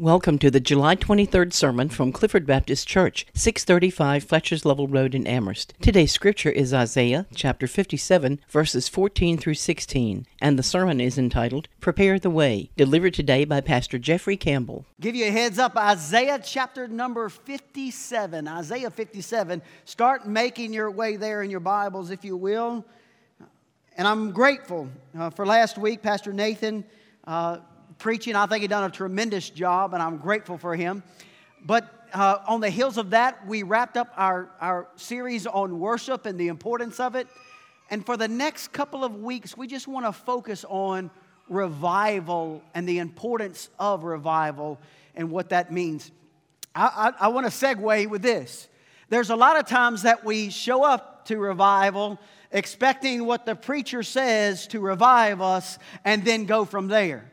Welcome to the July 23rd sermon from Clifford Baptist Church, 635 Fletcher's Level Road in Amherst. Today's scripture is Isaiah chapter 57, verses 14 through 16, and the sermon is entitled Prepare the Way, delivered today by Pastor Jeffrey Campbell. Give you a heads up Isaiah chapter number 57. Isaiah 57. Start making your way there in your Bibles, if you will. And I'm grateful uh, for last week, Pastor Nathan. Uh, preaching. I think he done a tremendous job, and I'm grateful for him. But uh, on the heels of that, we wrapped up our, our series on worship and the importance of it. And for the next couple of weeks, we just want to focus on revival and the importance of revival and what that means. I, I, I want to segue with this. There's a lot of times that we show up to revival expecting what the preacher says to revive us and then go from there.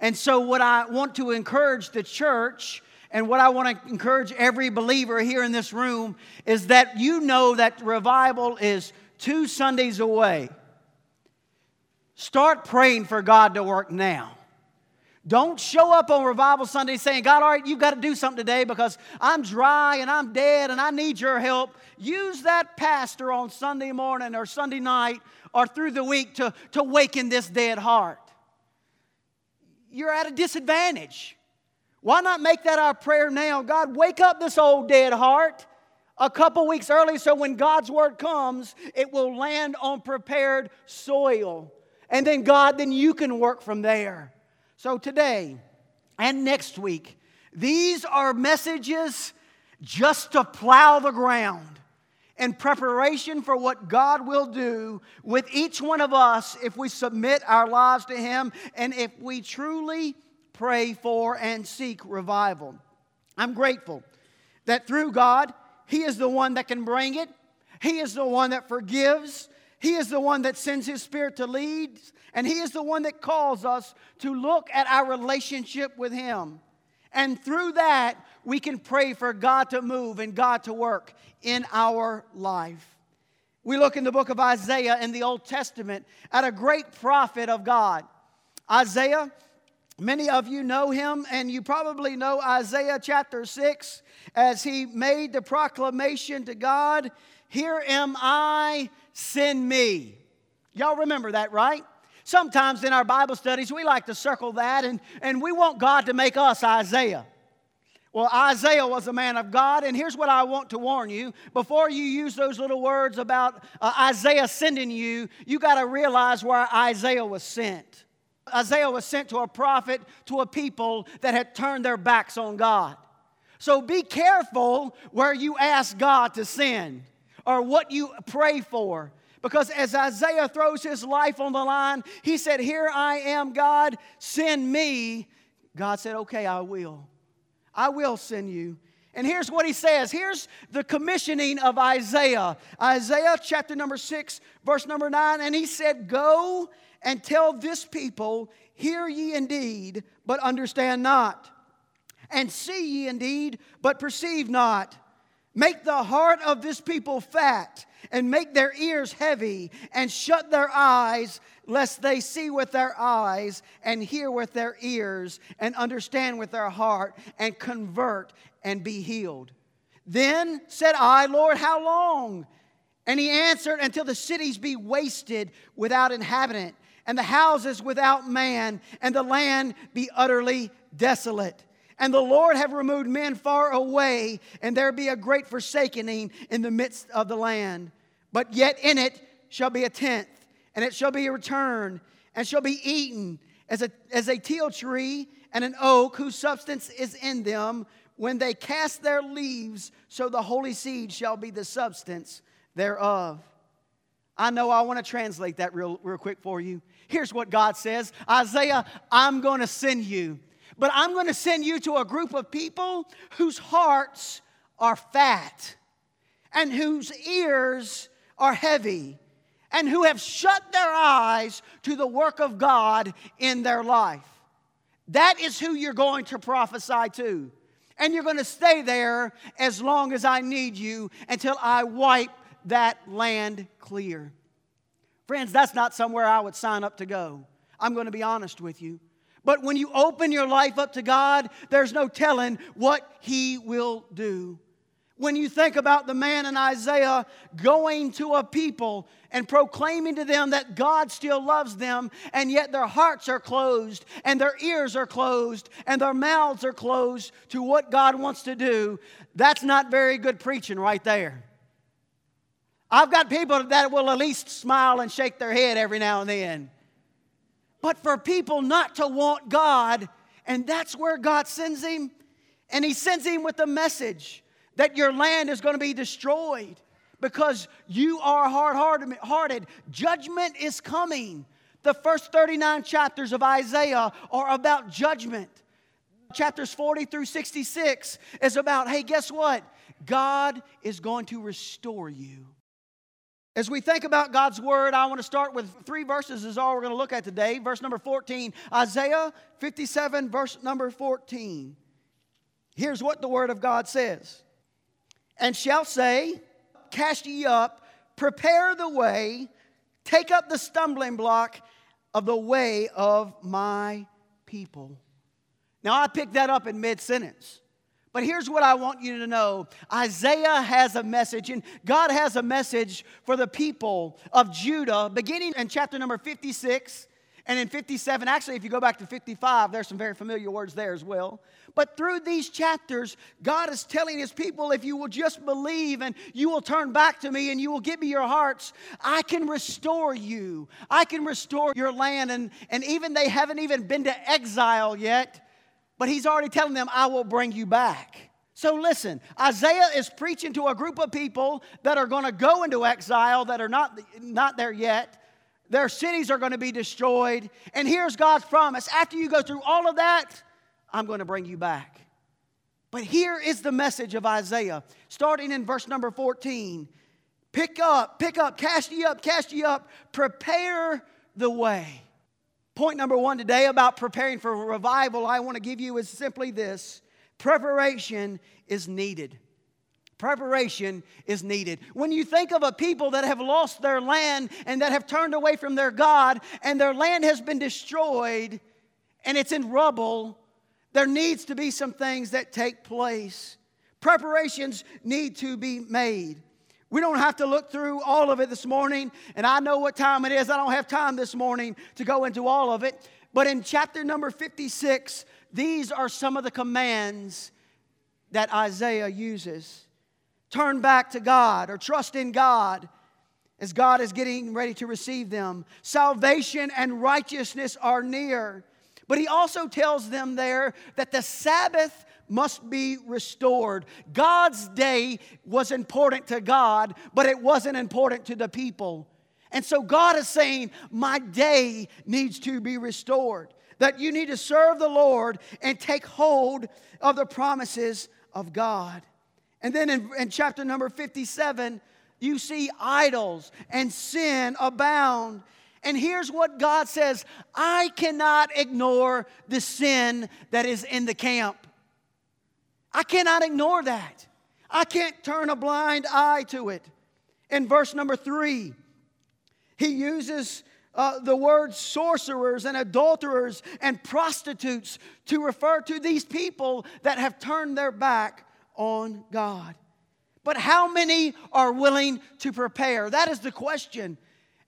And so, what I want to encourage the church and what I want to encourage every believer here in this room is that you know that revival is two Sundays away. Start praying for God to work now. Don't show up on Revival Sunday saying, God, all right, you've got to do something today because I'm dry and I'm dead and I need your help. Use that pastor on Sunday morning or Sunday night or through the week to, to waken this dead heart you're at a disadvantage. Why not make that our prayer now? God, wake up this old dead heart a couple weeks early so when God's word comes, it will land on prepared soil. And then, God, then you can work from there. So today and next week, these are messages just to plow the ground in preparation for what God will do with each one of us if we submit our lives to Him and if we truly pray for and seek revival. I'm grateful that through God, He is the one that can bring it, He is the one that forgives, He is the one that sends His Spirit to lead, and He is the one that calls us to look at our relationship with Him. And through that, we can pray for God to move and God to work in our life. We look in the book of Isaiah in the Old Testament at a great prophet of God. Isaiah, many of you know him, and you probably know Isaiah chapter 6 as he made the proclamation to God Here am I, send me. Y'all remember that, right? Sometimes in our Bible studies, we like to circle that and, and we want God to make us Isaiah. Well, Isaiah was a man of God, and here's what I want to warn you. Before you use those little words about uh, Isaiah sending you, you got to realize where Isaiah was sent. Isaiah was sent to a prophet, to a people that had turned their backs on God. So be careful where you ask God to send or what you pray for. Because as Isaiah throws his life on the line, he said, Here I am, God, send me. God said, Okay, I will. I will send you. And here's what he says. Here's the commissioning of Isaiah. Isaiah chapter number 6, verse number 9. And he said, Go and tell this people, Hear ye indeed, but understand not. And see ye indeed, but perceive not. Make the heart of this people fat and make their ears heavy and shut their eyes, lest they see with their eyes and hear with their ears and understand with their heart and convert and be healed. Then said I, Lord, how long? And he answered, Until the cities be wasted without inhabitant, and the houses without man, and the land be utterly desolate. And the Lord have removed men far away, and there be a great forsakening in the midst of the land. But yet in it shall be a tenth, and it shall be a return, and shall be eaten as a, as a teil tree and an oak whose substance is in them. When they cast their leaves, so the holy seed shall be the substance thereof. I know I want to translate that real, real quick for you. Here's what God says Isaiah, I'm going to send you, but I'm going to send you to a group of people whose hearts are fat and whose ears are heavy and who have shut their eyes to the work of God in their life. That is who you're going to prophesy to. And you're going to stay there as long as I need you until I wipe that land clear. Friends, that's not somewhere I would sign up to go. I'm going to be honest with you. But when you open your life up to God, there's no telling what He will do. When you think about the man in Isaiah going to a people and proclaiming to them that God still loves them, and yet their hearts are closed, and their ears are closed, and their mouths are closed to what God wants to do, that's not very good preaching right there. I've got people that will at least smile and shake their head every now and then. But for people not to want God, and that's where God sends him, and he sends him with a message that your land is going to be destroyed because you are hard hearted. Judgment is coming. The first 39 chapters of Isaiah are about judgment. Chapters 40 through 66 is about, hey, guess what? God is going to restore you. As we think about God's word, I want to start with three verses, is all we're going to look at today. Verse number 14, Isaiah 57, verse number 14. Here's what the word of God says and shall say, Cast ye up, prepare the way, take up the stumbling block of the way of my people. Now, I picked that up in mid sentence. But here's what I want you to know Isaiah has a message, and God has a message for the people of Judah, beginning in chapter number 56 and in 57, actually, if you go back to 55, there's some very familiar words there as well. But through these chapters, God is telling his people if you will just believe and you will turn back to me and you will give me your hearts, I can restore you. I can restore your land. And, and even they haven't even been to exile yet, but he's already telling them, I will bring you back. So listen, Isaiah is preaching to a group of people that are going to go into exile that are not, not there yet. Their cities are going to be destroyed. And here's God's promise after you go through all of that, I'm going to bring you back. But here is the message of Isaiah, starting in verse number 14. Pick up, pick up, cast ye up, cast ye up, prepare the way. Point number one today about preparing for revival, I want to give you is simply this preparation is needed. Preparation is needed. When you think of a people that have lost their land and that have turned away from their God and their land has been destroyed and it's in rubble, there needs to be some things that take place. Preparations need to be made. We don't have to look through all of it this morning, and I know what time it is. I don't have time this morning to go into all of it. But in chapter number 56, these are some of the commands that Isaiah uses turn back to God or trust in God as God is getting ready to receive them. Salvation and righteousness are near. But he also tells them there that the Sabbath must be restored. God's day was important to God, but it wasn't important to the people. And so God is saying, My day needs to be restored. That you need to serve the Lord and take hold of the promises of God. And then in, in chapter number 57, you see idols and sin abound. And here's what God says I cannot ignore the sin that is in the camp. I cannot ignore that. I can't turn a blind eye to it. In verse number three, he uses uh, the word sorcerers and adulterers and prostitutes to refer to these people that have turned their back on God. But how many are willing to prepare? That is the question.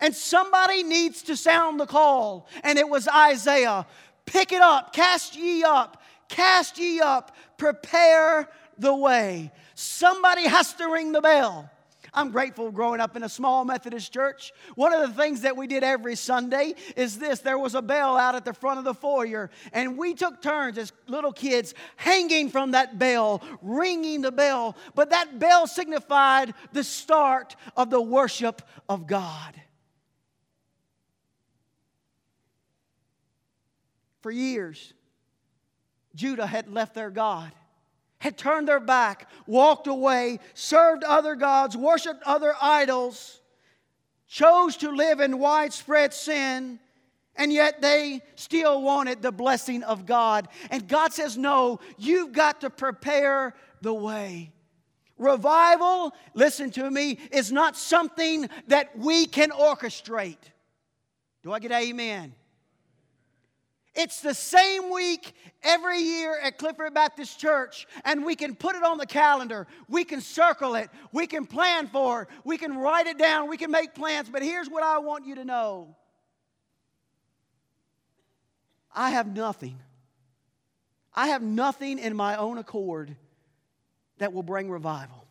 And somebody needs to sound the call. And it was Isaiah pick it up, cast ye up, cast ye up, prepare the way. Somebody has to ring the bell. I'm grateful growing up in a small Methodist church. One of the things that we did every Sunday is this there was a bell out at the front of the foyer, and we took turns as little kids hanging from that bell, ringing the bell. But that bell signified the start of the worship of God. For years, Judah had left their God had turned their back, walked away, served other gods, worshiped other idols, chose to live in widespread sin, and yet they still wanted the blessing of God. And God says, No, you've got to prepare the way. Revival, listen to me, is not something that we can orchestrate. Do I get amen? It's the same week every year at Clifford Baptist Church, and we can put it on the calendar. We can circle it. We can plan for it. We can write it down. We can make plans. But here's what I want you to know I have nothing. I have nothing in my own accord that will bring revival.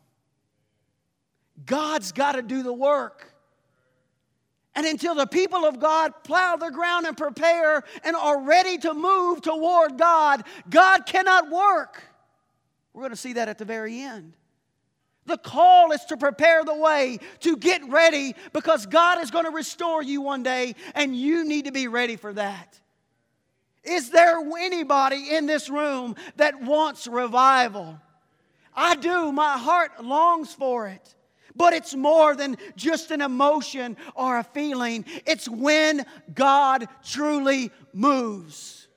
God's got to do the work. And until the people of God plow the ground and prepare and are ready to move toward God, God cannot work. We're going to see that at the very end. The call is to prepare the way, to get ready, because God is going to restore you one day, and you need to be ready for that. Is there anybody in this room that wants revival? I do. My heart longs for it. But it's more than just an emotion or a feeling, it's when God truly moves.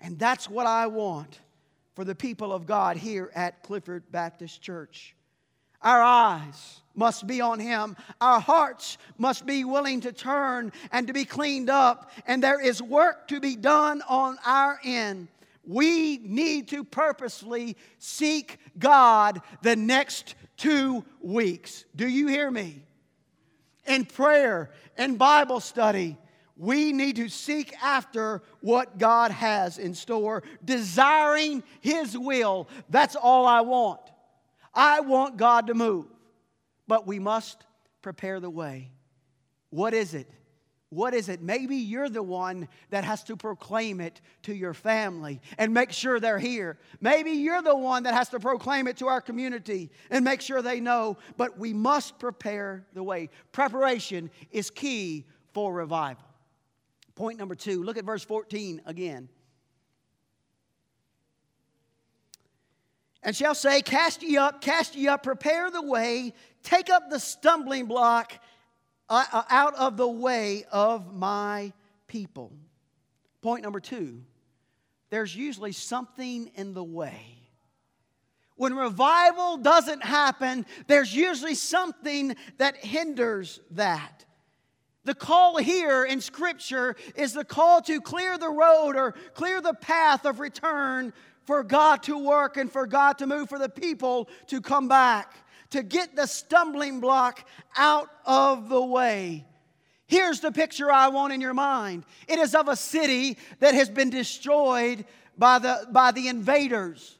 And that's what I want for the people of God here at Clifford Baptist Church. Our eyes must be on Him. Our hearts must be willing to turn and to be cleaned up. And there is work to be done on our end. We need to purposely seek God the next two weeks. Do you hear me? In prayer and Bible study, we need to seek after what God has in store, desiring His will. That's all I want. I want God to move, but we must prepare the way. What is it? What is it? Maybe you're the one that has to proclaim it to your family and make sure they're here. Maybe you're the one that has to proclaim it to our community and make sure they know. But we must prepare the way. Preparation is key for revival. Point number two look at verse 14 again. And shall say, Cast ye up, cast ye up, prepare the way, take up the stumbling block Uh, uh, out of the way of my people. Point number two there's usually something in the way. When revival doesn't happen, there's usually something that hinders that. The call here in Scripture is the call to clear the road or clear the path of return for God to work and for God to move, for the people to come back to get the stumbling block out of the way. Here's the picture I want in your mind it is of a city that has been destroyed by the, by the invaders.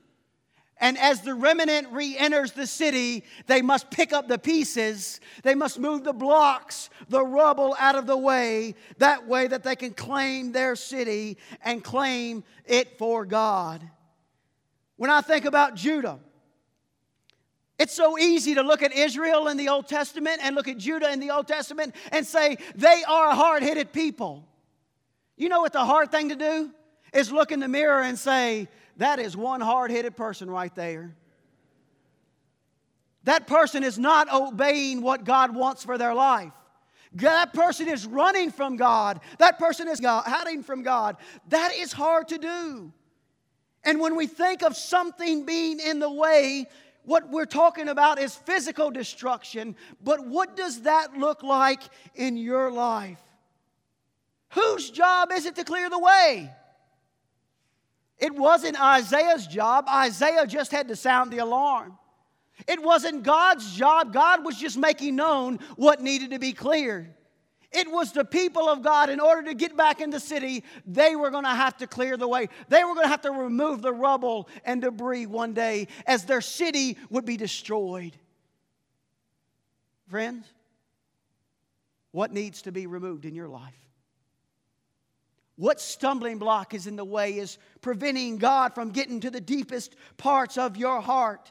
And as the remnant re enters the city, they must pick up the pieces. They must move the blocks, the rubble out of the way, that way that they can claim their city and claim it for God. When I think about Judah, it's so easy to look at Israel in the Old Testament and look at Judah in the Old Testament and say they are a hard headed people. You know what the hard thing to do? Is look in the mirror and say, that is one hard headed person right there. That person is not obeying what God wants for their life. That person is running from God. That person is hiding from God. That is hard to do. And when we think of something being in the way, what we're talking about is physical destruction, but what does that look like in your life? Whose job is it to clear the way? It wasn't Isaiah's job. Isaiah just had to sound the alarm. It wasn't God's job. God was just making known what needed to be cleared. It was the people of God, in order to get back in the city, they were going to have to clear the way. They were going to have to remove the rubble and debris one day as their city would be destroyed. Friends, what needs to be removed in your life? What stumbling block is in the way is preventing God from getting to the deepest parts of your heart?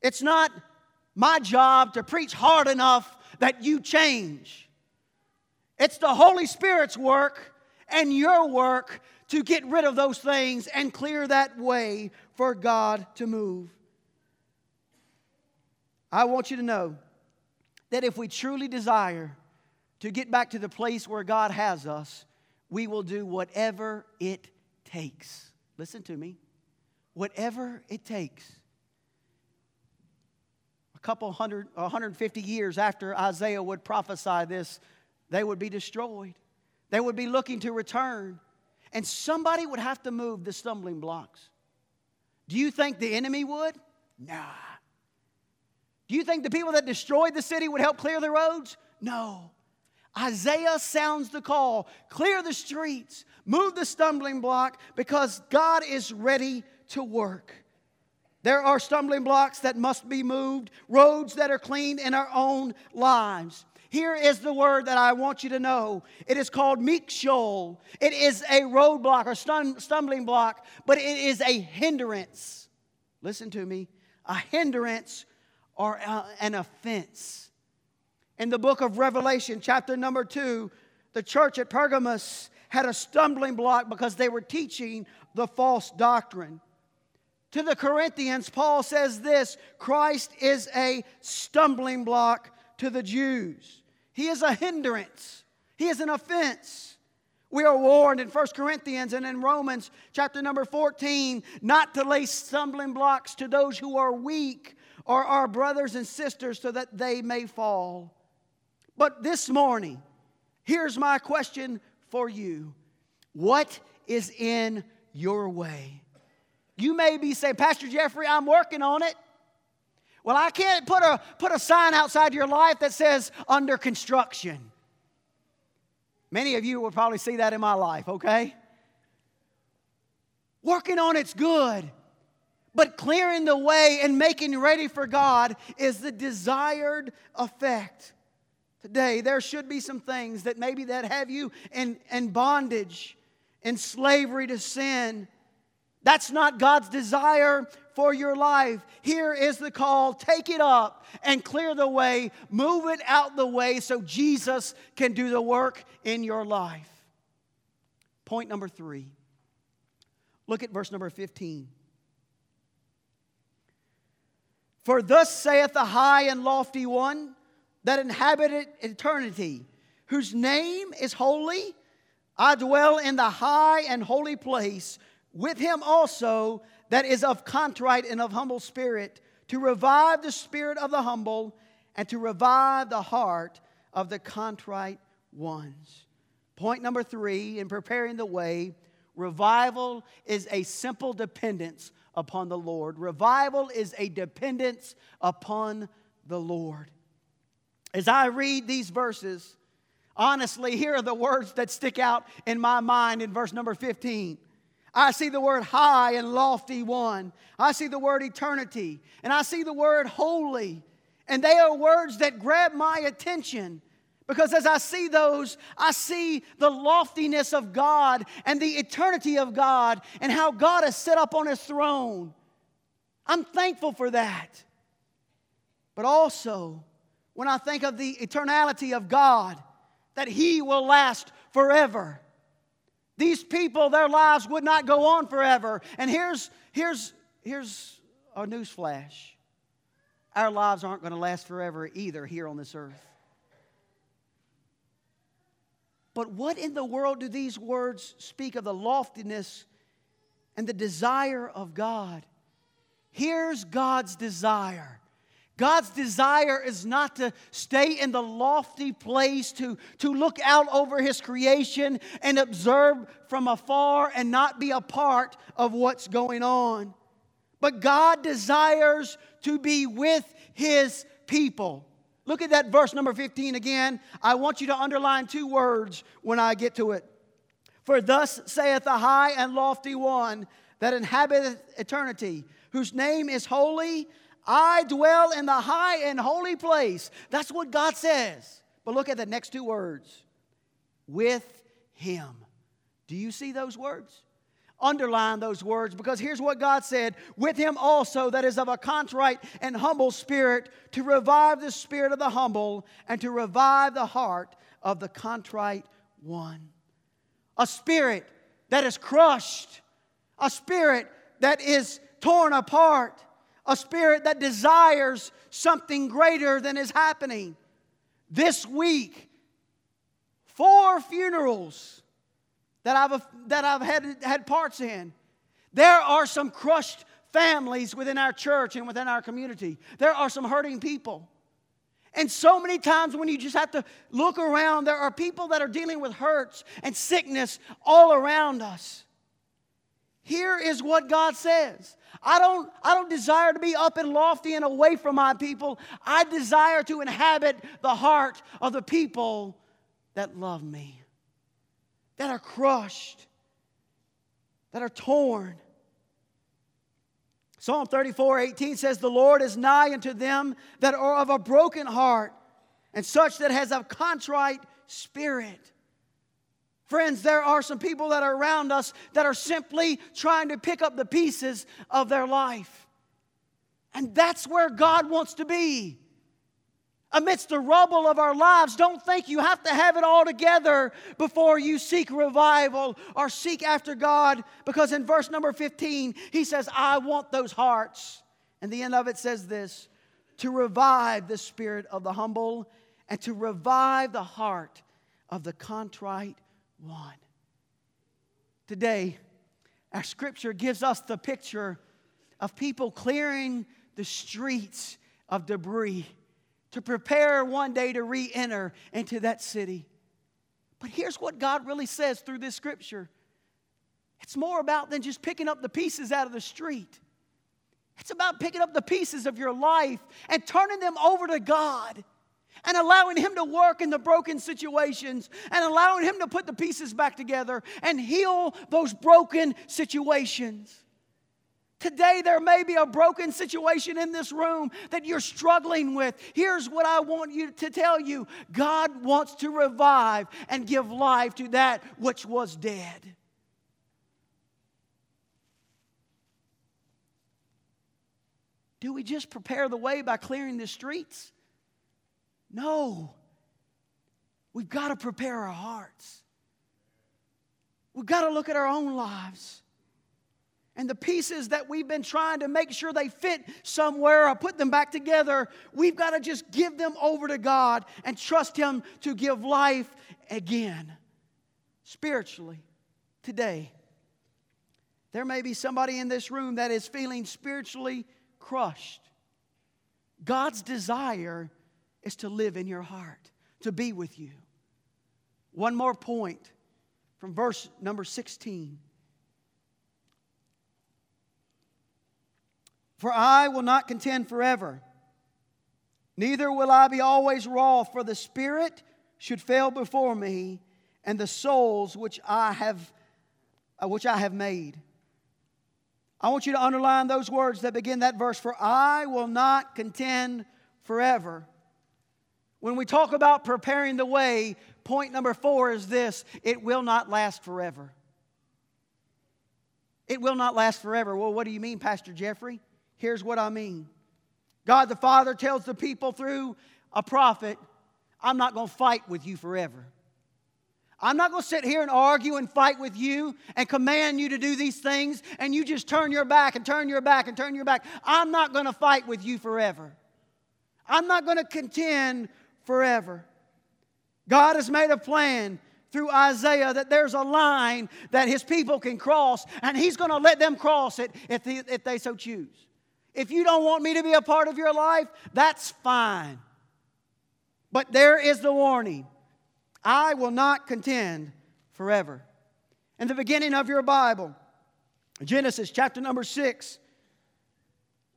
It's not my job to preach hard enough that you change. It's the Holy Spirit's work and your work to get rid of those things and clear that way for God to move. I want you to know that if we truly desire to get back to the place where God has us, we will do whatever it takes. Listen to me. Whatever it takes. A couple hundred, 150 years after Isaiah would prophesy this, they would be destroyed. They would be looking to return, and somebody would have to move the stumbling blocks. Do you think the enemy would? Nah. Do you think the people that destroyed the city would help clear the roads? No. Isaiah sounds the call clear the streets, move the stumbling block, because God is ready to work. There are stumbling blocks that must be moved, roads that are clean in our own lives. Here is the word that I want you to know. It is called mikshol. It is a roadblock or stumbling block, but it is a hindrance. Listen to me. A hindrance or uh, an offense. In the book of Revelation, chapter number two, the church at Pergamos had a stumbling block because they were teaching the false doctrine. To the Corinthians, Paul says this Christ is a stumbling block to the Jews. He is a hindrance, he is an offense. We are warned in 1 Corinthians and in Romans chapter number 14 not to lay stumbling blocks to those who are weak or our brothers and sisters so that they may fall. But this morning, here's my question for you What is in your way? You may be saying, Pastor Jeffrey, I'm working on it. Well, I can't put a, put a sign outside your life that says under construction. Many of you will probably see that in my life, okay? Working on it's good, but clearing the way and making ready for God is the desired effect. Today, there should be some things that maybe that have you in, in bondage, in slavery to sin, that's not God's desire for your life. Here is the call take it up and clear the way, move it out the way so Jesus can do the work in your life. Point number three. Look at verse number 15. For thus saith the high and lofty one that inhabited eternity, whose name is holy. I dwell in the high and holy place with him also that is of contrite and of humble spirit, to revive the spirit of the humble and to revive the heart of the contrite ones. Point number three in preparing the way, revival is a simple dependence upon the Lord. Revival is a dependence upon the Lord. As I read these verses, honestly, here are the words that stick out in my mind in verse number 15. I see the word high and lofty one. I see the word eternity. And I see the word holy. And they are words that grab my attention. Because as I see those, I see the loftiness of God and the eternity of God and how God is set up on his throne. I'm thankful for that. But also, when I think of the eternality of God, that he will last forever. These people, their lives would not go on forever. And here's, here's, here's a news flash our lives aren't going to last forever either here on this earth. But what in the world do these words speak of the loftiness and the desire of God? Here's God's desire God's desire is not to stay in the lofty place, to, to look out over His creation and observe from afar and not be a part of what's going on. But God desires to be with His people. Look at that verse number 15 again. I want you to underline two words when I get to it. For thus saith the high and lofty one that inhabiteth eternity, whose name is holy I dwell in the high and holy place. That's what God says. But look at the next two words with Him. Do you see those words? Underline those words because here's what God said with Him also, that is of a contrite and humble spirit, to revive the spirit of the humble and to revive the heart of the contrite one. A spirit that is crushed, a spirit that is torn apart a spirit that desires something greater than is happening. This week, four funerals that I've, that I've had, had parts in. There are some crushed families within our church and within our community. There are some hurting people. And so many times when you just have to look around, there are people that are dealing with hurts and sickness all around us. Here is what God says. I don't, I don't desire to be up and lofty and away from my people. I desire to inhabit the heart of the people that love me, that are crushed, that are torn. Psalm 34 18 says, The Lord is nigh unto them that are of a broken heart, and such that has a contrite spirit. Friends, there are some people that are around us that are simply trying to pick up the pieces of their life. And that's where God wants to be. Amidst the rubble of our lives, don't think you have to have it all together before you seek revival or seek after God. Because in verse number 15, he says, I want those hearts. And the end of it says this to revive the spirit of the humble and to revive the heart of the contrite one. Today, our scripture gives us the picture of people clearing the streets of debris to prepare one day to re enter into that city. But here's what God really says through this scripture it's more about than just picking up the pieces out of the street. It's about picking up the pieces of your life and turning them over to God and allowing Him to work in the broken situations and allowing Him to put the pieces back together and heal those broken situations. Today, there may be a broken situation in this room that you're struggling with. Here's what I want you to tell you God wants to revive and give life to that which was dead. Do we just prepare the way by clearing the streets? No. We've got to prepare our hearts. We've got to look at our own lives. And the pieces that we've been trying to make sure they fit somewhere or put them back together, we've got to just give them over to God and trust Him to give life again. Spiritually, today, there may be somebody in this room that is feeling spiritually crushed. God's desire is to live in your heart, to be with you. One more point from verse number 16. For I will not contend forever, neither will I be always raw, for the Spirit should fail before me, and the souls which I have, uh, which I have made. I want you to underline those words that begin that verse. For I will not contend forever. When we talk about preparing the way, point number four is this it will not last forever. It will not last forever. Well, what do you mean, Pastor Jeffrey? Here's what I mean God the Father tells the people through a prophet, I'm not going to fight with you forever. I'm not going to sit here and argue and fight with you and command you to do these things and you just turn your back and turn your back and turn your back. I'm not going to fight with you forever. I'm not going to contend forever. God has made a plan through Isaiah that there's a line that his people can cross, and he's going to let them cross it if they, if they so choose. If you don't want me to be a part of your life, that's fine. But there is the warning I will not contend forever. In the beginning of your Bible, Genesis chapter number six,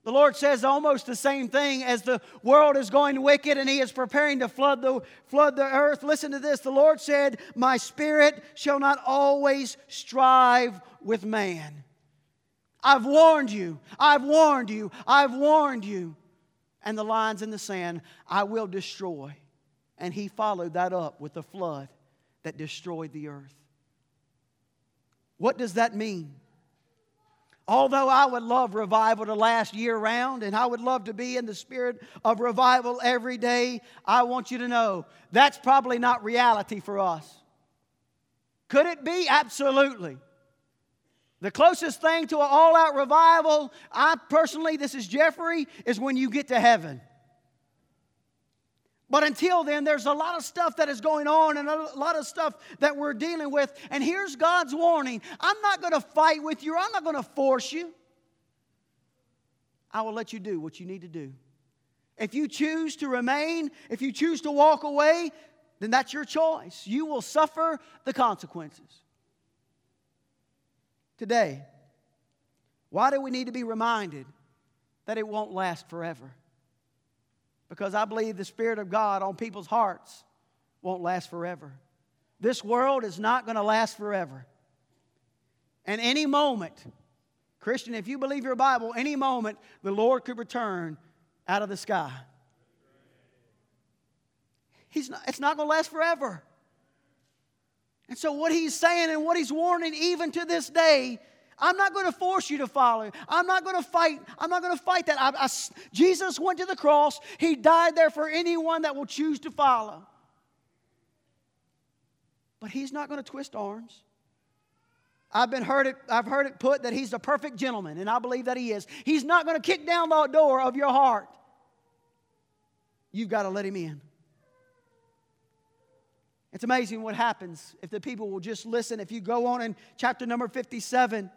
the Lord says almost the same thing as the world is going wicked and He is preparing to flood the, flood the earth. Listen to this. The Lord said, My spirit shall not always strive with man. I've warned you, I've warned you, I've warned you. And the lines in the sand, I will destroy. And He followed that up with a flood that destroyed the earth. What does that mean? Although I would love revival to last year round and I would love to be in the spirit of revival every day, I want you to know that's probably not reality for us. Could it be? Absolutely. The closest thing to an all out revival, I personally, this is Jeffrey, is when you get to heaven. But until then, there's a lot of stuff that is going on and a lot of stuff that we're dealing with. And here's God's warning I'm not going to fight with you, I'm not going to force you. I will let you do what you need to do. If you choose to remain, if you choose to walk away, then that's your choice. You will suffer the consequences. Today, why do we need to be reminded that it won't last forever? Because I believe the Spirit of God on people's hearts won't last forever. This world is not going to last forever. And any moment, Christian, if you believe your Bible, any moment the Lord could return out of the sky. He's not, it's not going to last forever. And so, what he's saying and what he's warning, even to this day, I'm not going to force you to follow. I'm not going to fight. I'm not going to fight that. I, I, Jesus went to the cross. He died there for anyone that will choose to follow. But he's not going to twist arms. I've been heard it, I've heard it put that he's the perfect gentleman, and I believe that he is. He's not going to kick down the door of your heart. You've got to let him in. It's amazing what happens if the people will just listen. If you go on in chapter number 57,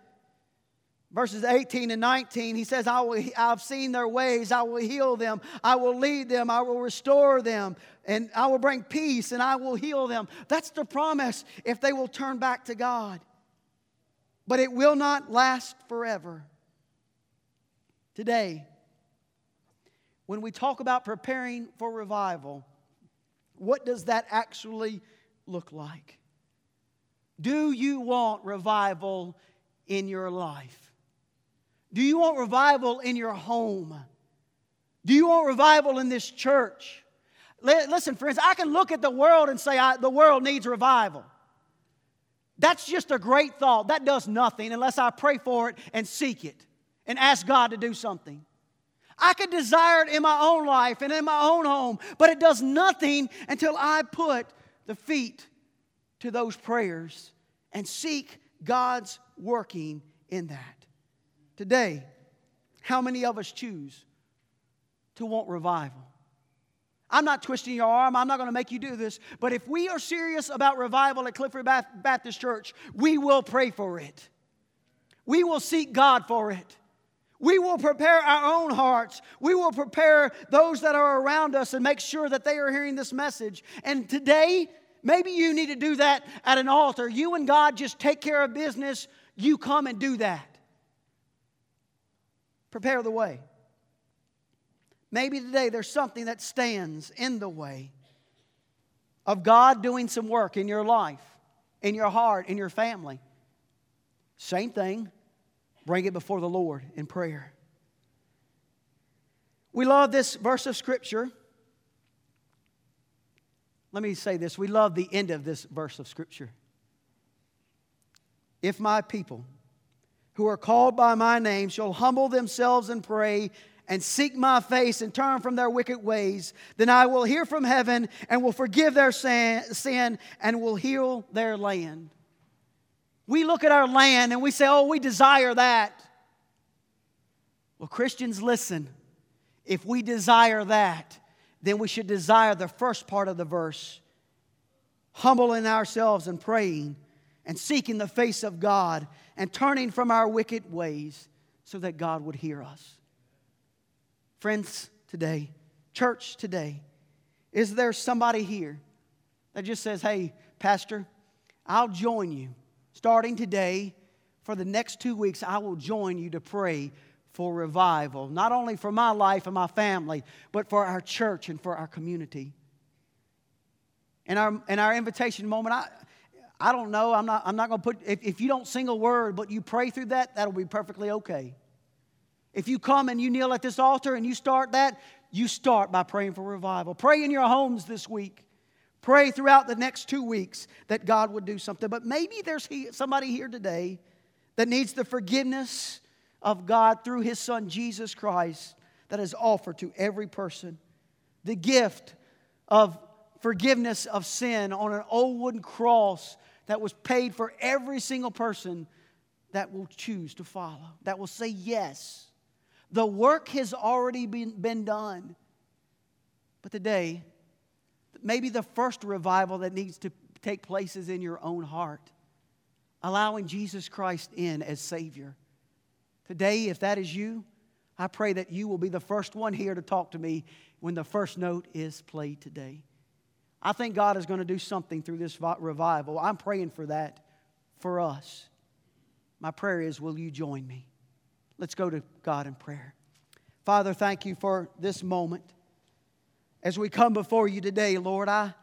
verses 18 and 19, he says, I will, I've seen their ways. I will heal them. I will lead them. I will restore them. And I will bring peace and I will heal them. That's the promise if they will turn back to God but it will not last forever. Today, when we talk about preparing for revival, what does that actually look like? Do you want revival in your life? Do you want revival in your home? Do you want revival in this church? Listen, friends, I can look at the world and say the world needs revival. That's just a great thought. That does nothing unless I pray for it and seek it and ask God to do something. I could desire it in my own life and in my own home, but it does nothing until I put the feet to those prayers and seek God's working in that. Today, how many of us choose to want revival? I'm not twisting your arm. I'm not going to make you do this. But if we are serious about revival at Clifford Baptist Church, we will pray for it. We will seek God for it. We will prepare our own hearts. We will prepare those that are around us and make sure that they are hearing this message. And today, maybe you need to do that at an altar. You and God just take care of business. You come and do that. Prepare the way. Maybe today there's something that stands in the way of God doing some work in your life, in your heart, in your family. Same thing. Bring it before the Lord in prayer. We love this verse of Scripture. Let me say this we love the end of this verse of Scripture. If my people who are called by my name shall humble themselves and pray and seek my face and turn from their wicked ways, then I will hear from heaven and will forgive their sin and will heal their land. We look at our land and we say, oh, we desire that. Well, Christians, listen. If we desire that, then we should desire the first part of the verse humbling ourselves and praying and seeking the face of God and turning from our wicked ways so that God would hear us. Friends, today, church today, is there somebody here that just says, Hey, Pastor, I'll join you starting today for the next two weeks? I will join you to pray for revival, not only for my life and my family, but for our church and for our community. In our, in our invitation moment, I, I don't know. I'm not, I'm not going to put, if, if you don't sing a word, but you pray through that, that'll be perfectly okay. If you come and you kneel at this altar and you start that, you start by praying for revival. Pray in your homes this week. Pray throughout the next two weeks that God would do something. But maybe there's somebody here today that needs the forgiveness of God through His Son Jesus Christ that is offered to every person. The gift of forgiveness of sin on an old wooden cross that was paid for every single person that will choose to follow, that will say yes the work has already been, been done. But today, maybe the first revival that needs to take place is in your own heart, allowing Jesus Christ in as Savior. Today, if that is you, I pray that you will be the first one here to talk to me when the first note is played today. I think God is going to do something through this revival. I'm praying for that for us. My prayer is, will you join me? Let's go to God in prayer. Father, thank you for this moment. As we come before you today, Lord, I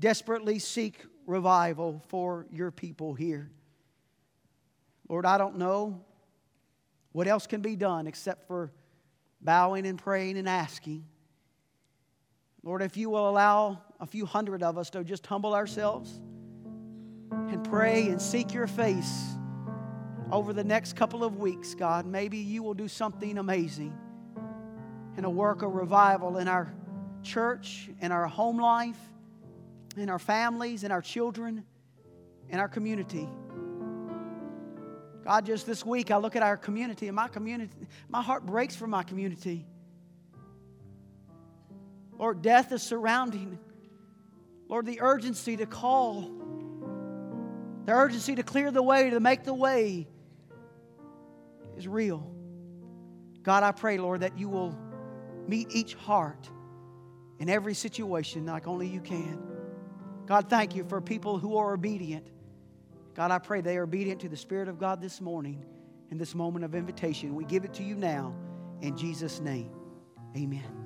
desperately seek revival for your people here. Lord, I don't know what else can be done except for bowing and praying and asking. Lord, if you will allow a few hundred of us to just humble ourselves and pray and seek your face over the next couple of weeks, God, maybe you will do something amazing and a work of revival in our church, in our home life, in our families, in our children, in our community. God, just this week I look at our community and my community, my heart breaks for my community. Lord, death is surrounding. Lord, the urgency to call, the urgency to clear the way, to make the way is real. God, I pray, Lord, that you will meet each heart in every situation like only you can. God, thank you for people who are obedient. God, I pray they are obedient to the Spirit of God this morning in this moment of invitation. We give it to you now in Jesus' name. Amen.